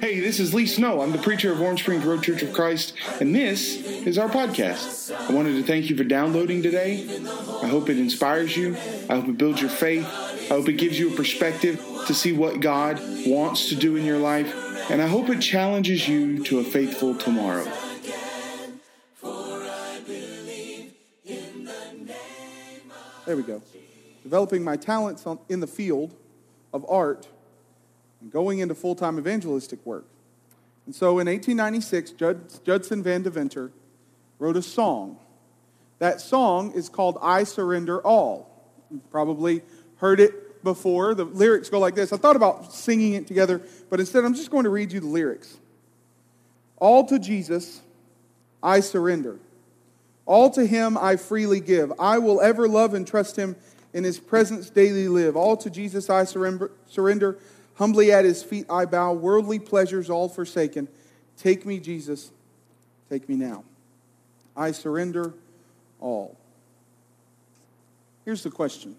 Hey, this is Lee Snow. I'm the preacher of Warm Springs Road Church of Christ, and this is our podcast. I wanted to thank you for downloading today. I hope it inspires you. I hope it builds your faith. I hope it gives you a perspective to see what God wants to do in your life. And I hope it challenges you to a faithful tomorrow. There we go. Developing my talents in the field of art and going into full time evangelistic work. And so in 1896, Jud, Judson Van Deventer wrote a song. That song is called I Surrender All. You've probably heard it before. The lyrics go like this. I thought about singing it together, but instead I'm just going to read you the lyrics. All to Jesus I surrender. All to him I freely give. I will ever love and trust him in his presence daily live. All to Jesus I surrender. Humbly at his feet I bow, worldly pleasures all forsaken. Take me, Jesus, take me now. I surrender all. Here's the question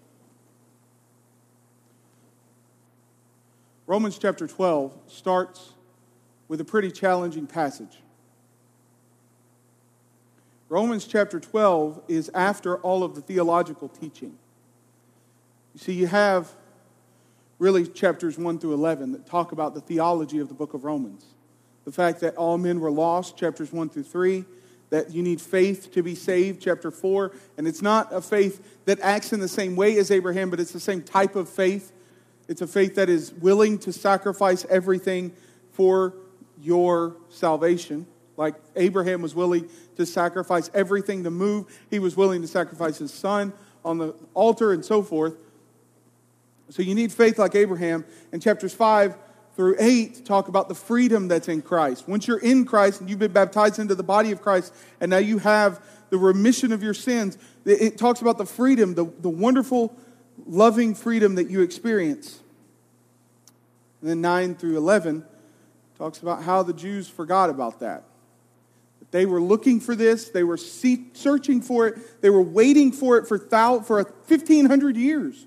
Romans chapter 12 starts with a pretty challenging passage. Romans chapter 12 is after all of the theological teaching. You see, you have really chapters 1 through 11 that talk about the theology of the book of Romans. The fact that all men were lost, chapters 1 through 3, that you need faith to be saved, chapter 4. And it's not a faith that acts in the same way as Abraham, but it's the same type of faith. It's a faith that is willing to sacrifice everything for your salvation. Like Abraham was willing to sacrifice everything to move, he was willing to sacrifice his son on the altar and so forth. So you need faith like Abraham. And chapters 5 through 8 talk about the freedom that's in Christ. Once you're in Christ and you've been baptized into the body of Christ, and now you have the remission of your sins, it talks about the freedom, the, the wonderful, loving freedom that you experience. And then 9 through 11 talks about how the Jews forgot about that. They were looking for this, they were searching for it, they were waiting for it for, for 1,500 years.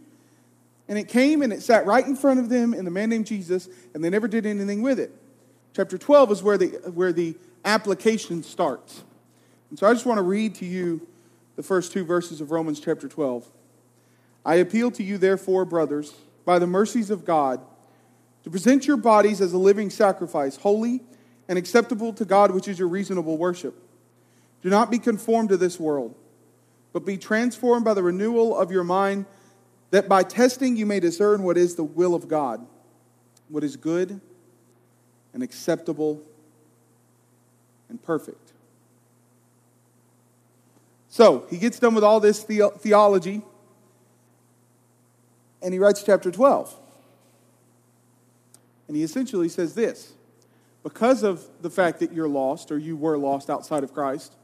And it came and it sat right in front of them and the man named Jesus, and they never did anything with it. Chapter 12 is where the, where the application starts. And so I just want to read to you the first two verses of Romans chapter 12. I appeal to you, therefore, brothers, by the mercies of God, to present your bodies as a living sacrifice, holy and acceptable to God, which is your reasonable worship. Do not be conformed to this world, but be transformed by the renewal of your mind that by testing you may discern what is the will of God, what is good and acceptable and perfect. So he gets done with all this the- theology, and he writes chapter 12. And he essentially says this because of the fact that you're lost, or you were lost outside of Christ,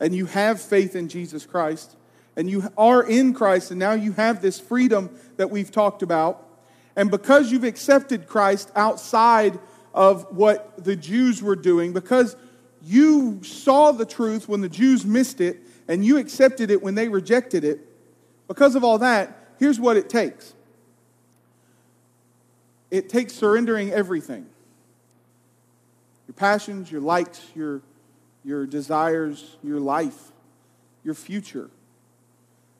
and you have faith in Jesus Christ, and you are in Christ, and now you have this freedom that we've talked about. And because you've accepted Christ outside of what the Jews were doing, because you saw the truth when the Jews missed it, and you accepted it when they rejected it, because of all that, here's what it takes it takes surrendering everything your passions, your likes, your, your desires, your life, your future.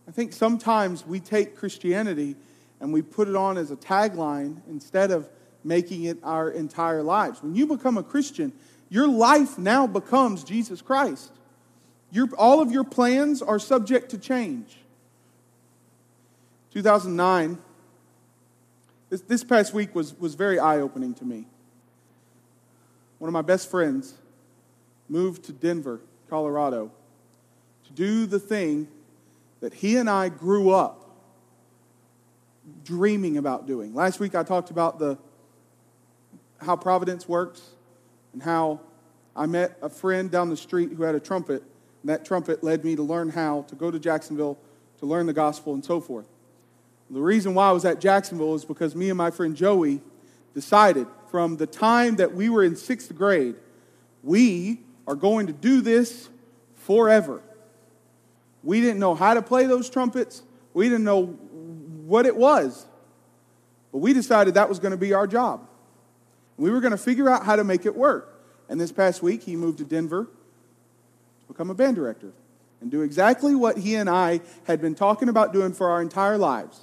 I think sometimes we take Christianity and we put it on as a tagline instead of making it our entire lives. When you become a Christian, your life now becomes Jesus Christ. Your, all of your plans are subject to change. 2009, this, this past week was, was very eye opening to me. One of my best friends moved to Denver, Colorado, to do the thing that he and I grew up dreaming about doing. Last week I talked about the how providence works and how I met a friend down the street who had a trumpet, and that trumpet led me to learn how to go to Jacksonville to learn the gospel and so forth. The reason why I was at Jacksonville is because me and my friend Joey decided from the time that we were in sixth grade, we are going to do this forever. We didn't know how to play those trumpets. We didn't know what it was. But we decided that was going to be our job. We were going to figure out how to make it work. And this past week, he moved to Denver to become a band director and do exactly what he and I had been talking about doing for our entire lives.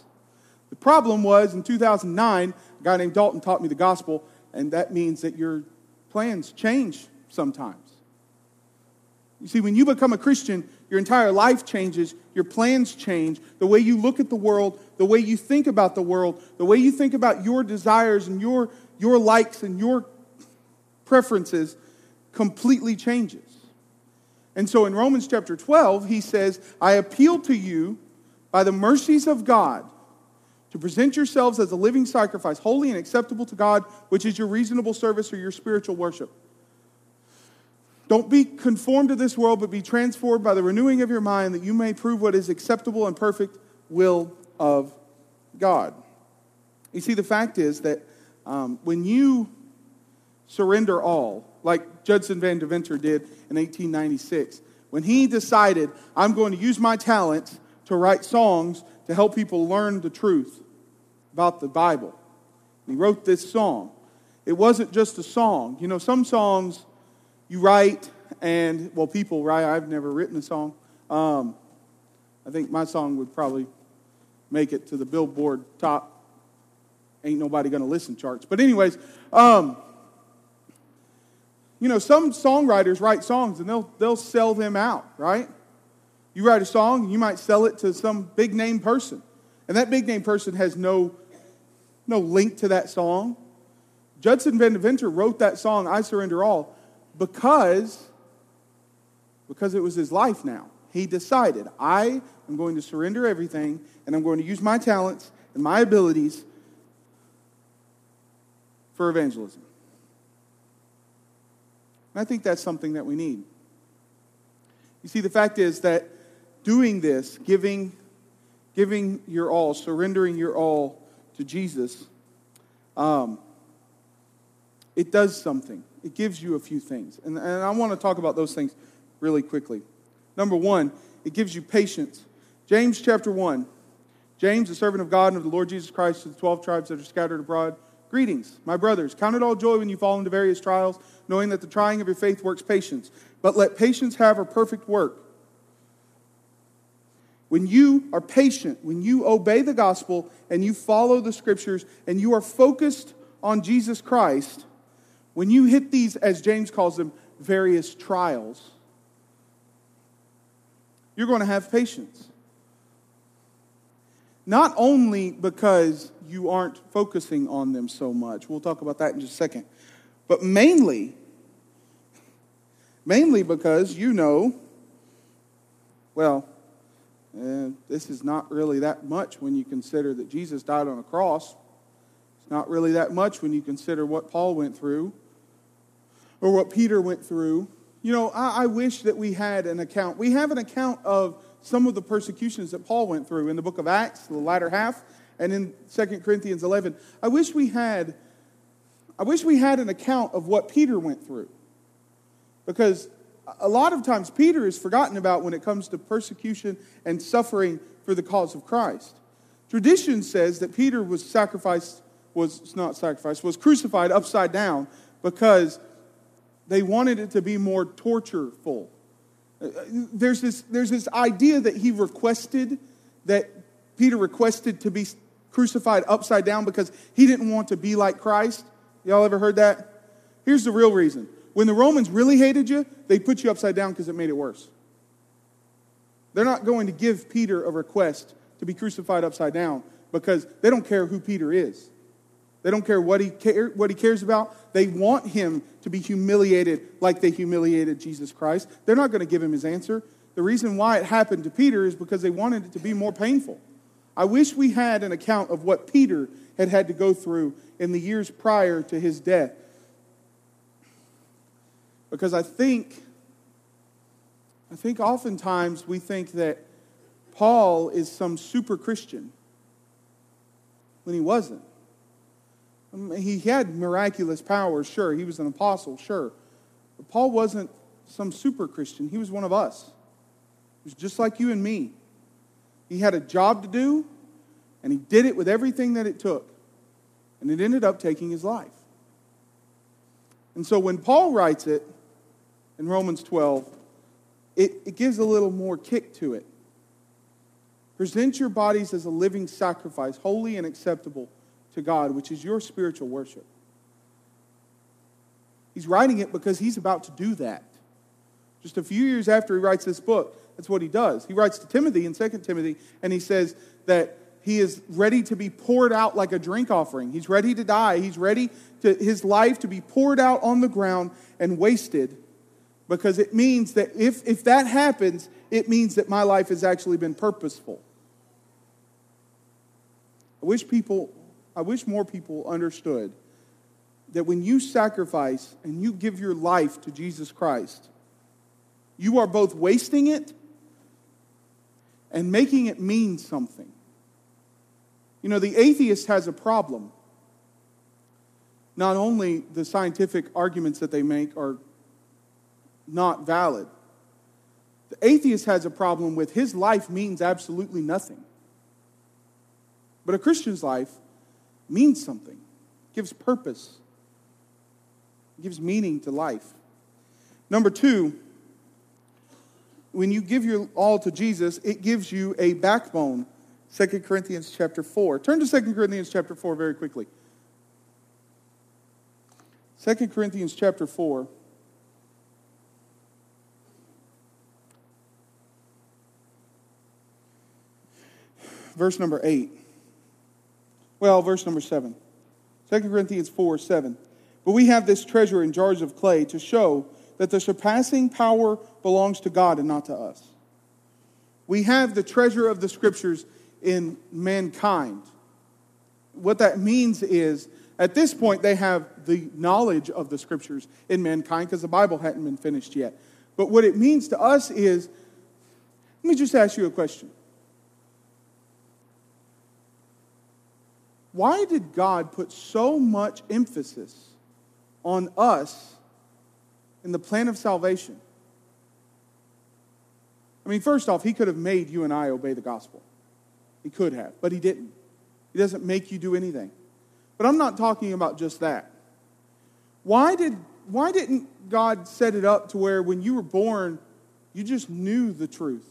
The problem was in 2009, a guy named Dalton taught me the gospel, and that means that your plans change sometimes. You see, when you become a Christian, your entire life changes, your plans change, the way you look at the world, the way you think about the world, the way you think about your desires and your, your likes and your preferences completely changes. And so in Romans chapter 12, he says, I appeal to you by the mercies of God to present yourselves as a living sacrifice, holy and acceptable to God, which is your reasonable service or your spiritual worship. Don't be conformed to this world, but be transformed by the renewing of your mind that you may prove what is acceptable and perfect will of God. You see, the fact is that um, when you surrender all, like Judson Van Deventer did in 1896, when he decided, I'm going to use my talents to write songs to help people learn the truth about the Bible. he wrote this song. It wasn't just a song. You know, some songs you write, and, well, people write. I've never written a song. Um, I think my song would probably make it to the Billboard top. Ain't nobody to listen charts. But, anyways, um, you know, some songwriters write songs and they'll, they'll sell them out, right? You write a song, you might sell it to some big name person. And that big name person has no, no link to that song. Judson Van wrote that song, I Surrender All, because, because it was his life now. He decided, I am going to surrender everything and I'm going to use my talents and my abilities for evangelism. And I think that's something that we need. You see, the fact is that doing this, giving, giving your all, surrendering your all to Jesus, um, it does something. It gives you a few things. And, and I want to talk about those things really quickly. Number one, it gives you patience. James chapter 1. James, a servant of God and of the Lord Jesus Christ, to the 12 tribes that are scattered abroad. Greetings, my brothers. Count it all joy when you fall into various trials, knowing that the trying of your faith works patience. But let patience have her perfect work. When you are patient, when you obey the gospel and you follow the scriptures and you are focused on Jesus Christ, when you hit these, as James calls them, various trials, you're going to have patience. Not only because you aren't focusing on them so much, we'll talk about that in just a second, but mainly, mainly because you know, well, eh, this is not really that much when you consider that Jesus died on a cross. It's not really that much when you consider what Paul went through or what Peter went through. You know, I, I, wish that we had an account. We have an account of some of the persecutions that Paul went through in the book of Acts, the latter half, and in 2 Corinthians 11. I wish we had, I wish we had an account of what Peter went through. Because a lot of times Peter is forgotten about when it comes to persecution and suffering for the cause of Christ. Tradition says that Peter was sacrificed, was not sacrificed, was crucified upside down because they wanted it to be more tortureful. Uh, there's this, there's this idea that he requested, that Peter requested to be crucified upside down because he didn't want to be like Christ. Y'all ever heard that? Here's the real reason. When the Romans really hated you, they put you upside down because it made it worse. They're not going to give Peter a request to be crucified upside down because they don't care who Peter is. They don't care what he, care, what he cares about. They want him to be humiliated like they humiliated Jesus Christ. They're not going to give him his answer. The reason why it happened to Peter is because they wanted it to be more painful. I wish we had an account of what Peter had had to go through in the years prior to his death. Because I think, I think oftentimes we think that Paul is some super Christian when he wasn't. Um, he had miraculous powers, sure. He was an apostle, sure. But Paul wasn't some super Christian. He was one of us. He was just like you and me. He had a job to do, and he did it with everything that it took. And it ended up taking his life. And so when Paul writes it in Romans 12, it, it gives a little more kick to it. Present your bodies as a living sacrifice, holy and acceptable to God, which is your spiritual worship. He's writing it because he's about to do that. Just a few years after he writes this book, that's what he does. He writes to Timothy in 2 Timothy, and he says that he is ready to be poured out like a drink offering. He's ready to die. He's ready to his life to be poured out on the ground and wasted because it means that if, if that happens, it means that my life has actually been purposeful. I wish people, I wish more people understood that when you sacrifice and you give your life to Jesus Christ, you are both wasting it and making it mean something. You know, the atheist has a problem. Not only the scientific arguments that they make are not valid, the atheist has a problem with his life means absolutely nothing. But a Christian's life means something, gives purpose, gives meaning to life. Number two, when you give your all to Jesus, it gives you a backbone 2 Corinthians chapter 4. Turn to 2 Corinthians chapter 4 very quickly. 2 Corinthians chapter 4. Verse number 8. Well, verse number 7. 2 Corinthians 4 7. But we have this treasure in jars of clay to show that the surpassing power belongs to God and not to us. We have the treasure of the scriptures in mankind. What that means is, at this point, they have the knowledge of the scriptures in mankind because the Bible hadn't been finished yet. But what it means to us is, let me just ask you a question. Why did God put so much emphasis on us in the plan of salvation? I mean, first off, He could have made you and I obey the gospel. He could have, but he didn't. He doesn't make you do anything. But I'm not talking about just that. Why, did, why didn't God set it up to where when you were born, you just knew the truth?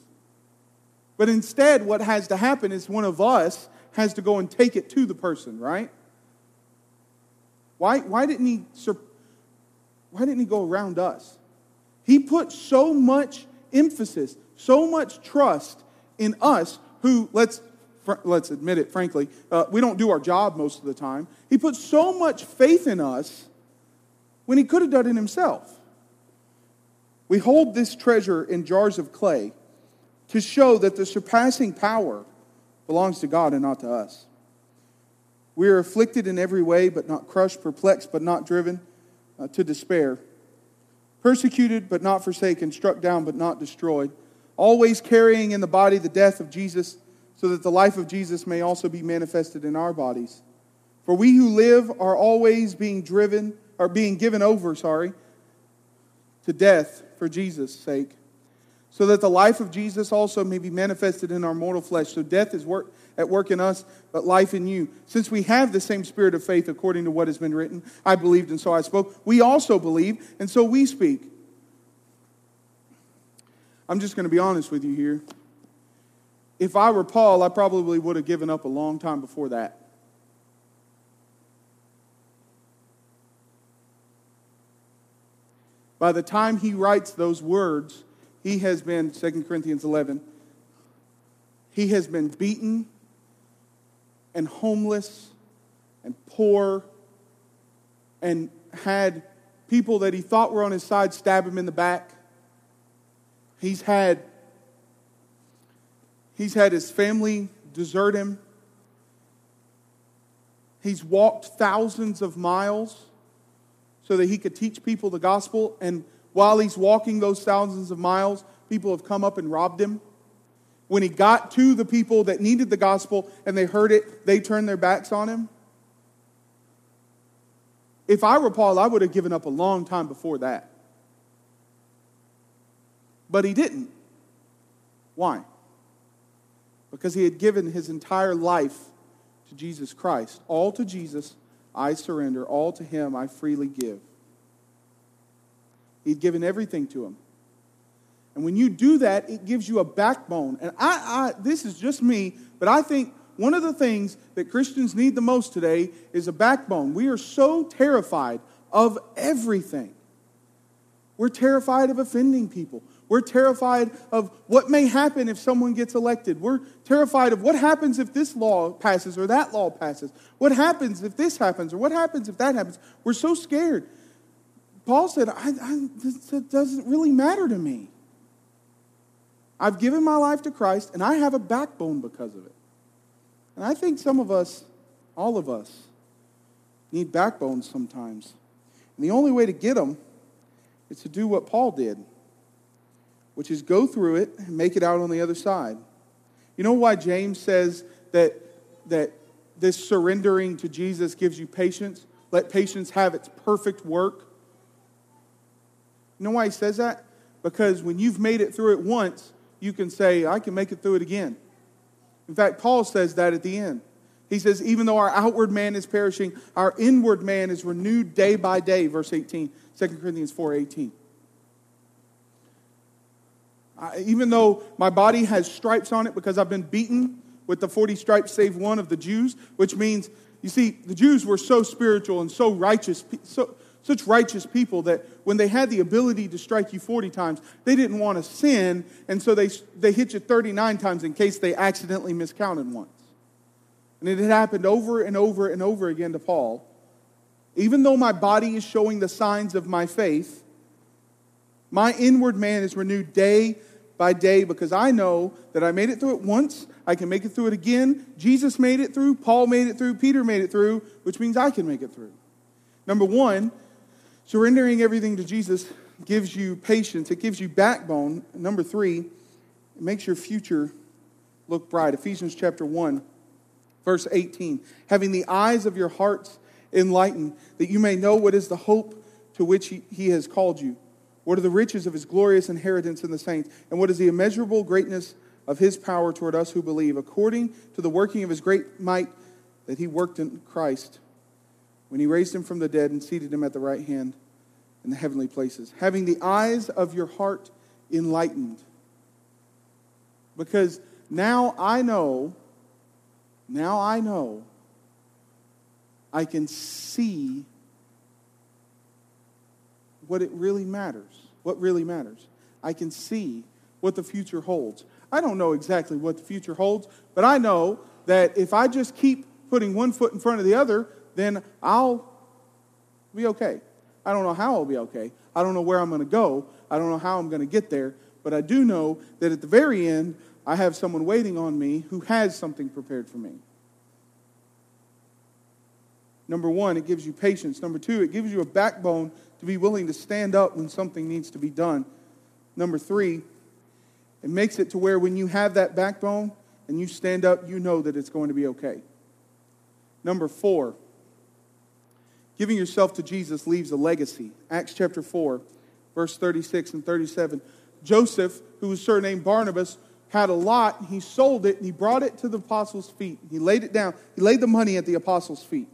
But instead, what has to happen is one of us has to go and take it to the person, right? Why, why, didn't, he, why didn't he go around us? He put so much emphasis, so much trust in us who, let's let's admit it frankly, uh, we don't do our job most of the time. He put so much faith in us when he could have done it himself. We hold this treasure in jars of clay to show that the surpassing power belongs to God and not to us. We are afflicted in every way, but not crushed, perplexed, but not driven uh, to despair, persecuted, but not forsaken, struck down, but not destroyed, always carrying in the body the death of Jesus so that the life of Jesus may also be manifested in our bodies. For we who live are always being driven, or being given over, sorry, to death for Jesus' sake, so that the life of Jesus also may be manifested in our mortal flesh. So death is work, at work in us, but life in you. Since we have the same spirit of faith according to what has been written, I believed and so I spoke, we also believe and so we speak. I'm just going to be honest with you here if I were Paul, I probably would have given up a long time before that. By the time he writes those words, he has been, 2 Corinthians 11, he has been beaten and homeless and poor and had people that he thought were on his side stab him in the back. He's had He's had his family desert him. He's walked thousands of miles so that he could teach people the gospel. And while he's walking those thousands of miles, people have come up and robbed him. When he got to the people that needed the gospel and they heard it, they turned their backs on him. If I were Paul, I would have given up a long time before that. But he didn't. Why? because he had given his entire life to Jesus Christ. All to Jesus I surrender, all to him I freely give. He'd given everything to him. And when you do that, it gives you a backbone. And I, I, this is just me, but I think one of the things that Christians need the most today is a backbone. We are so terrified of everything. We're terrified of offending people. We're terrified of what may happen if someone gets elected. We're terrified of what happens if this law passes or that law passes. What happens if this happens or what happens if that happens. We're so scared. Paul said, I, I, this doesn't really matter to me. I've given my life to Christ, and I have a backbone because of it. And I think some of us, all of us, need backbones sometimes. And the only way to get them is to do what Paul did, which is go through it and make it out on the other side. You know why James says that, that this surrendering to Jesus gives you patience? Let patience have its perfect work. You know why he says that? Because when you've made it through it once, you can say, I can make it through it again. In fact, Paul says that at the end. He says, even though our outward man is perishing, our inward man is renewed day by day, verse 18, 2 Corinthians 4 18. I, even though my body has stripes on it because I've been beaten with the 40 stripes save one of the Jews, which means, you see, the Jews were so spiritual and so righteous, so, such righteous people that when they had the ability to strike you 40 times, they didn't want to sin, and so they, they hit you 39 times in case they accidentally miscounted once. And it had happened over and over and over again to Paul. Even though my body is showing the signs of my faith, my inward man is renewed day by day because I know that I made it through it once, I can make it through it again. Jesus made it through, Paul made it through, Peter made it through, which means I can make it through. Number one, Surrendering everything to Jesus gives you patience, it gives you backbone. Number three, it makes your future look bright. Ephesians chapter 1, verse 18. Having the eyes of your hearts enlightened, that you may know what is the hope to which he, he has called you, what are the riches of his glorious inheritance in the saints, and what is the immeasurable greatness of his power toward us who believe, according to the working of his great might that he worked in Christ when he raised him from the dead and seated him at the right hand in the heavenly places, having the eyes of your heart enlightened. Because now I know, now I know, I can see what it really matters, what really matters. I can see what the future holds. I don't know exactly what the future holds, but I know that if I just keep putting one foot in front of the other, then I'll be okay. I don't know how I'll be okay. I don't know where I'm going to go. I don't know how I'm going to get there. But I do know that at the very end, I have someone waiting on me who has something prepared for me. Number one, it gives you patience. Number two, it gives you a backbone to be willing to stand up when something needs to be done. Number three, it makes it to where when you have that backbone and you stand up, you know that it's going to be okay. Number four, Giving yourself to Jesus leaves a legacy. Acts chapter 4, verse 36 and 37. Joseph, who was surnamed Barnabas, had a lot. He sold it and he brought it to the apostles' feet. He laid it down. He laid the money at the apostles' feet.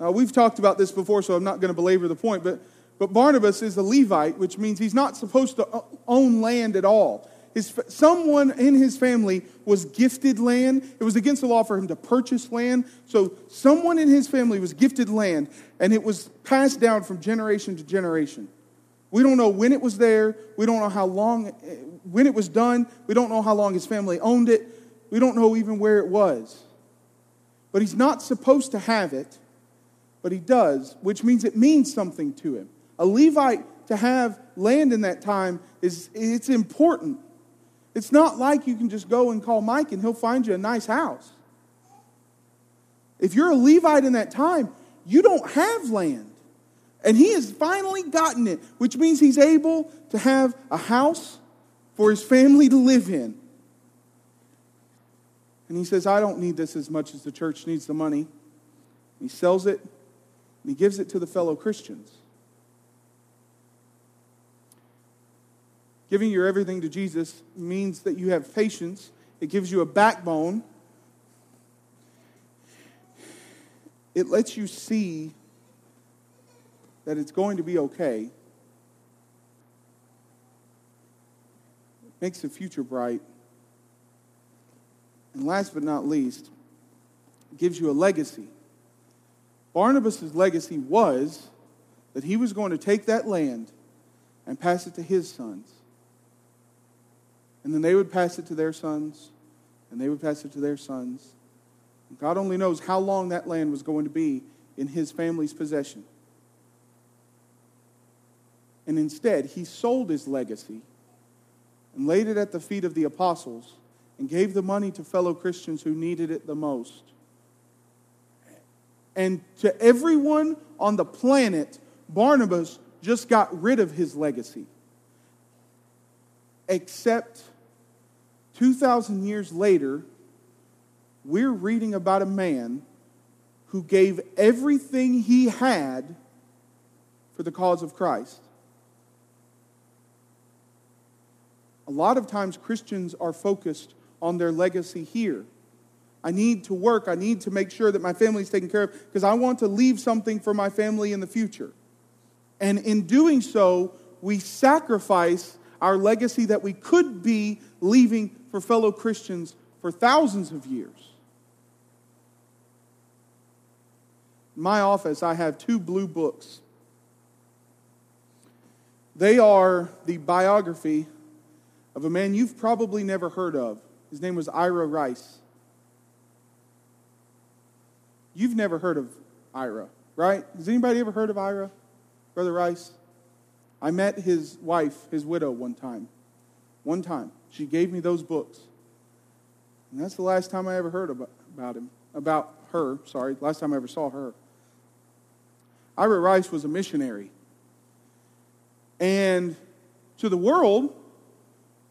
Now, we've talked about this before, so I'm not going to belabor the point, but, but Barnabas is a Levite, which means he's not supposed to own land at all. His, someone in his family was gifted land. It was against the law for him to purchase land. So someone in his family was gifted land, and it was passed down from generation to generation. We don't know when it was there. We don't know how long, eh, when it was done. We don't know how long his family owned it. We don't know even where it was. But he's not supposed to have it, but he does, which means it means something to him. A Levite to have land in that time is it's important. It's not like you can just go and call Mike and he'll find you a nice house. If you're a Levite in that time, you don't have land. And he has finally gotten it, which means he's able to have a house for his family to live in. And he says, I don't need this as much as the church needs the money. He sells it and he gives it to the fellow Christians. Giving your everything to Jesus means that you have patience, it gives you a backbone, it lets you see that it's going to be okay. Makes the future bright. And last but not least, gives you a legacy. Barnabas' legacy was that he was going to take that land and pass it to his sons. And then they would pass it to their sons, and they would pass it to their sons. God only knows how long that land was going to be in his family's possession. And instead, he sold his legacy and laid it at the feet of the apostles and gave the money to fellow Christians who needed it the most. And to everyone on the planet, Barnabas just got rid of his legacy. Except 2,000 years later, we're reading about a man who gave everything he had for the cause of Christ. A lot of times Christians are focused on their legacy here. I need to work. I need to make sure that my family is taken care of because I want to leave something for my family in the future. And in doing so, we sacrifice our legacy that we could be leaving for fellow Christians for thousands of years. In my office, I have two blue books. They are the biography of a man you've probably never heard of. His name was Ira Rice. You've never heard of Ira, right? Has anybody ever heard of Ira, Brother Rice? I met his wife, his widow, one time. One time. She gave me those books. And that's the last time I ever heard about, about him, about her, sorry, last time I ever saw her. Ira Rice was a missionary. And to the world,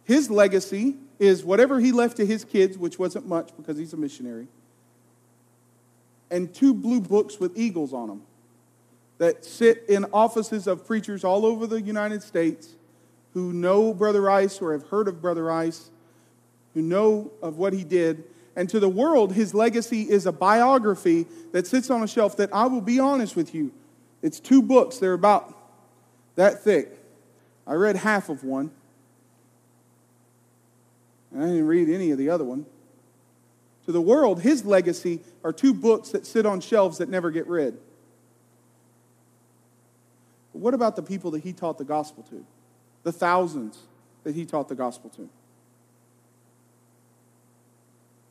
his legacy is whatever he left to his kids, which wasn't much because he's a missionary, and two blue books with eagles on them that sit in offices of preachers all over the United States who know Brother Rice or have heard of Brother Rice, who know of what he did. And to the world, his legacy is a biography that sits on a shelf that I will be honest with you. It's two books, they're about that thick. I read half of one. And I didn't read any of the other one. To the world, his legacy are two books that sit on shelves that never get read. But what about the people that he taught the gospel to? The thousands that he taught the gospel to.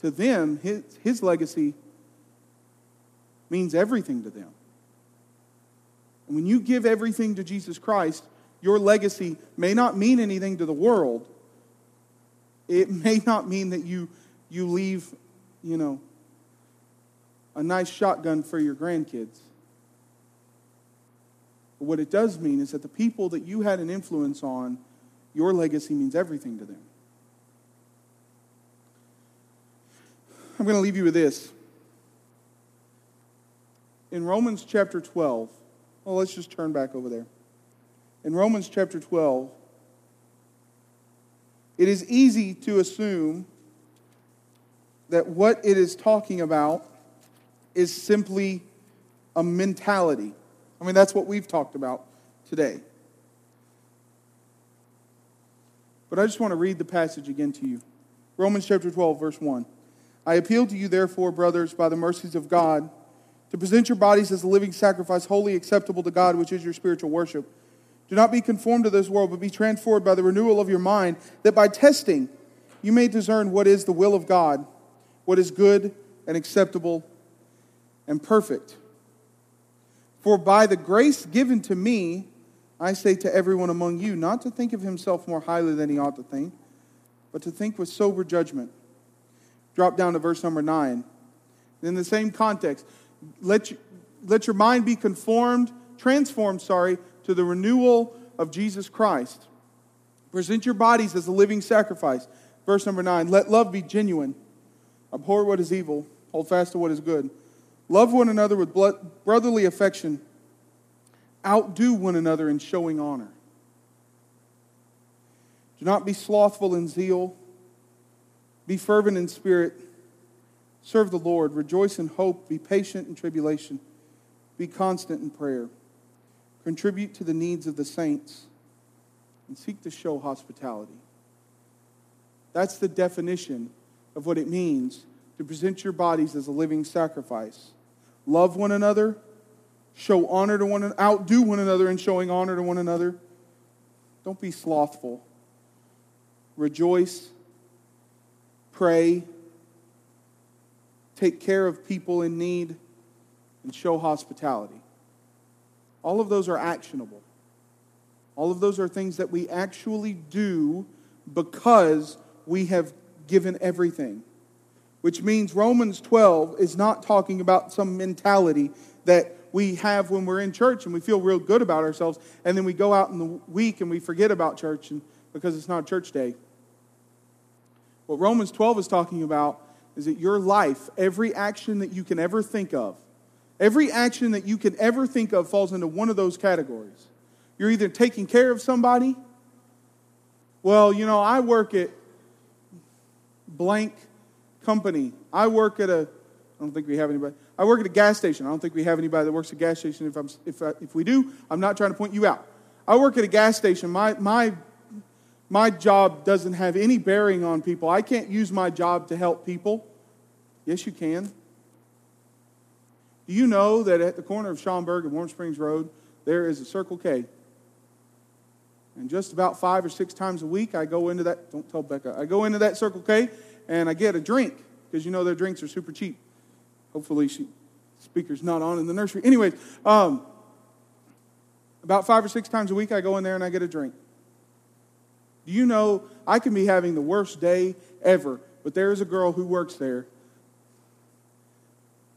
To them, his, his legacy means everything to them. And when you give everything to Jesus Christ, your legacy may not mean anything to the world, it may not mean that you, you leave, you know, a nice shotgun for your grandkids. But what it does mean is that the people that you had an influence on, your legacy means everything to them. I'm going to leave you with this. In Romans chapter 12, well, let's just turn back over there. In Romans chapter 12, it is easy to assume that what it is talking about is simply a mentality. I mean, that's what we've talked about today. But I just want to read the passage again to you. Romans chapter 12, verse 1. I appeal to you, therefore, brothers, by the mercies of God, to present your bodies as a living sacrifice, wholly acceptable to God, which is your spiritual worship. Do not be conformed to this world, but be transformed by the renewal of your mind, that by testing you may discern what is the will of God, what is good and acceptable and perfect. For by the grace given to me, I say to everyone among you, not to think of himself more highly than he ought to think, but to think with sober judgment. Drop down to verse number 9. In the same context, let, you, let your mind be conformed, transformed, sorry, to the renewal of Jesus Christ. Present your bodies as a living sacrifice. Verse number nine let love be genuine. Abhor what is evil, hold fast to what is good. Love one another with brotherly affection. Outdo one another in showing honor. Do not be slothful in zeal. Be fervent in spirit. Serve the Lord. Rejoice in hope. Be patient in tribulation. Be constant in prayer. Contribute to the needs of the saints and seek to show hospitality. That's the definition of what it means to present your bodies as a living sacrifice. Love one another, show honor to one another, outdo one another in showing honor to one another. Don't be slothful. Rejoice, pray, take care of people in need, and show hospitality. All of those are actionable. All of those are things that we actually do because we have given everything. Which means Romans 12 is not talking about some mentality that we have when we're in church and we feel real good about ourselves, and then we go out in the week and we forget about church and, because it's not church day. What Romans 12 is talking about is that your life, every action that you can ever think of, every action that you can ever think of falls into one of those categories. You're either taking care of somebody, well, you know, I work at blank company. I work at a, I don't think we have anybody. I work at a gas station. I don't think we have anybody that works at a gas station. If, I'm, if, I, if we do, I'm not trying to point you out. I work at a gas station. My, my, my job doesn't have any bearing on people. I can't use my job to help people. Yes, you can. Do you know that at the corner of Schomburg and Warm Springs Road, there is a Circle K? And just about five or six times a week, I go into that, don't tell Becca, I go into that Circle K and I get a drink because you know their drinks are super cheap. Hopefully, she speaker's not on in the nursery. Anyways, um, about five or six times a week, I go in there and I get a drink. Do you know I can be having the worst day ever, but there is a girl who works there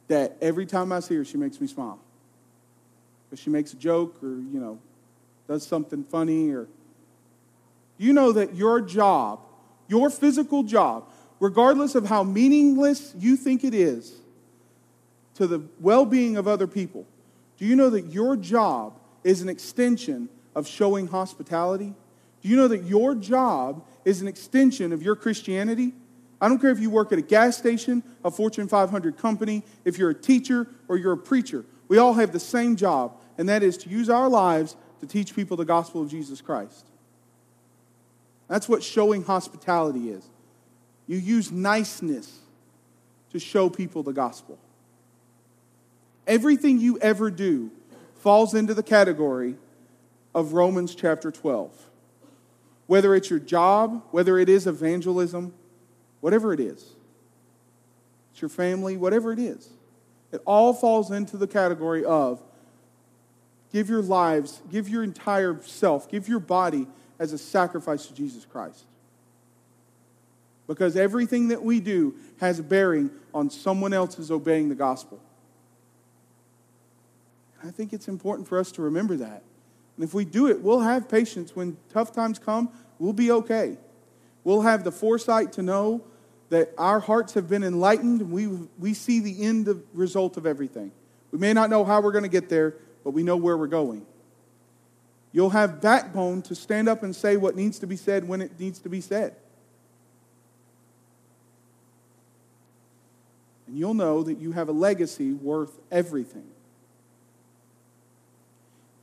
that every time I see her, she makes me smile. Because she makes a joke or, you know, does something funny or. Do you know that your job, your physical job, regardless of how meaningless you think it is to the well being of other people, do you know that your job is an extension of showing hospitality? Do you know that your job is an extension of your Christianity? I don't care if you work at a gas station, a Fortune 500 company, if you're a teacher or you're a preacher. We all have the same job, and that is to use our lives to teach people the gospel of Jesus Christ. That's what showing hospitality is. You use niceness to show people the gospel. Everything you ever do falls into the category of Romans chapter 12. Whether it's your job, whether it is evangelism, whatever it is, it's your family, whatever it is, it all falls into the category of give your lives, give your entire self, give your body as a sacrifice to Jesus Christ. Because everything that we do has a bearing on someone else's obeying the gospel. And I think it's important for us to remember that. And if we do it, we'll have patience. When tough times come, we'll be okay. We'll have the foresight to know that our hearts have been enlightened and we, we see the end of, result of everything. We may not know how we're going to get there, but we know where we're going. You'll have backbone to stand up and say what needs to be said when it needs to be said. And you'll know that you have a legacy worth everything.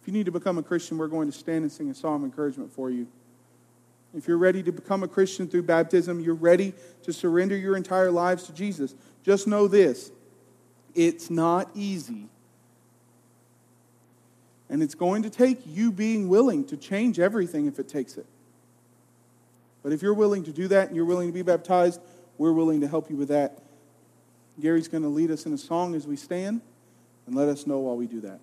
If you need to become a Christian, we're going to stand and sing a psalm of encouragement for you. If you're ready to become a Christian through baptism, you're ready to surrender your entire lives to Jesus. Just know this it's not easy. And it's going to take you being willing to change everything if it takes it. But if you're willing to do that and you're willing to be baptized, we're willing to help you with that. Gary's going to lead us in a song as we stand, and let us know while we do that.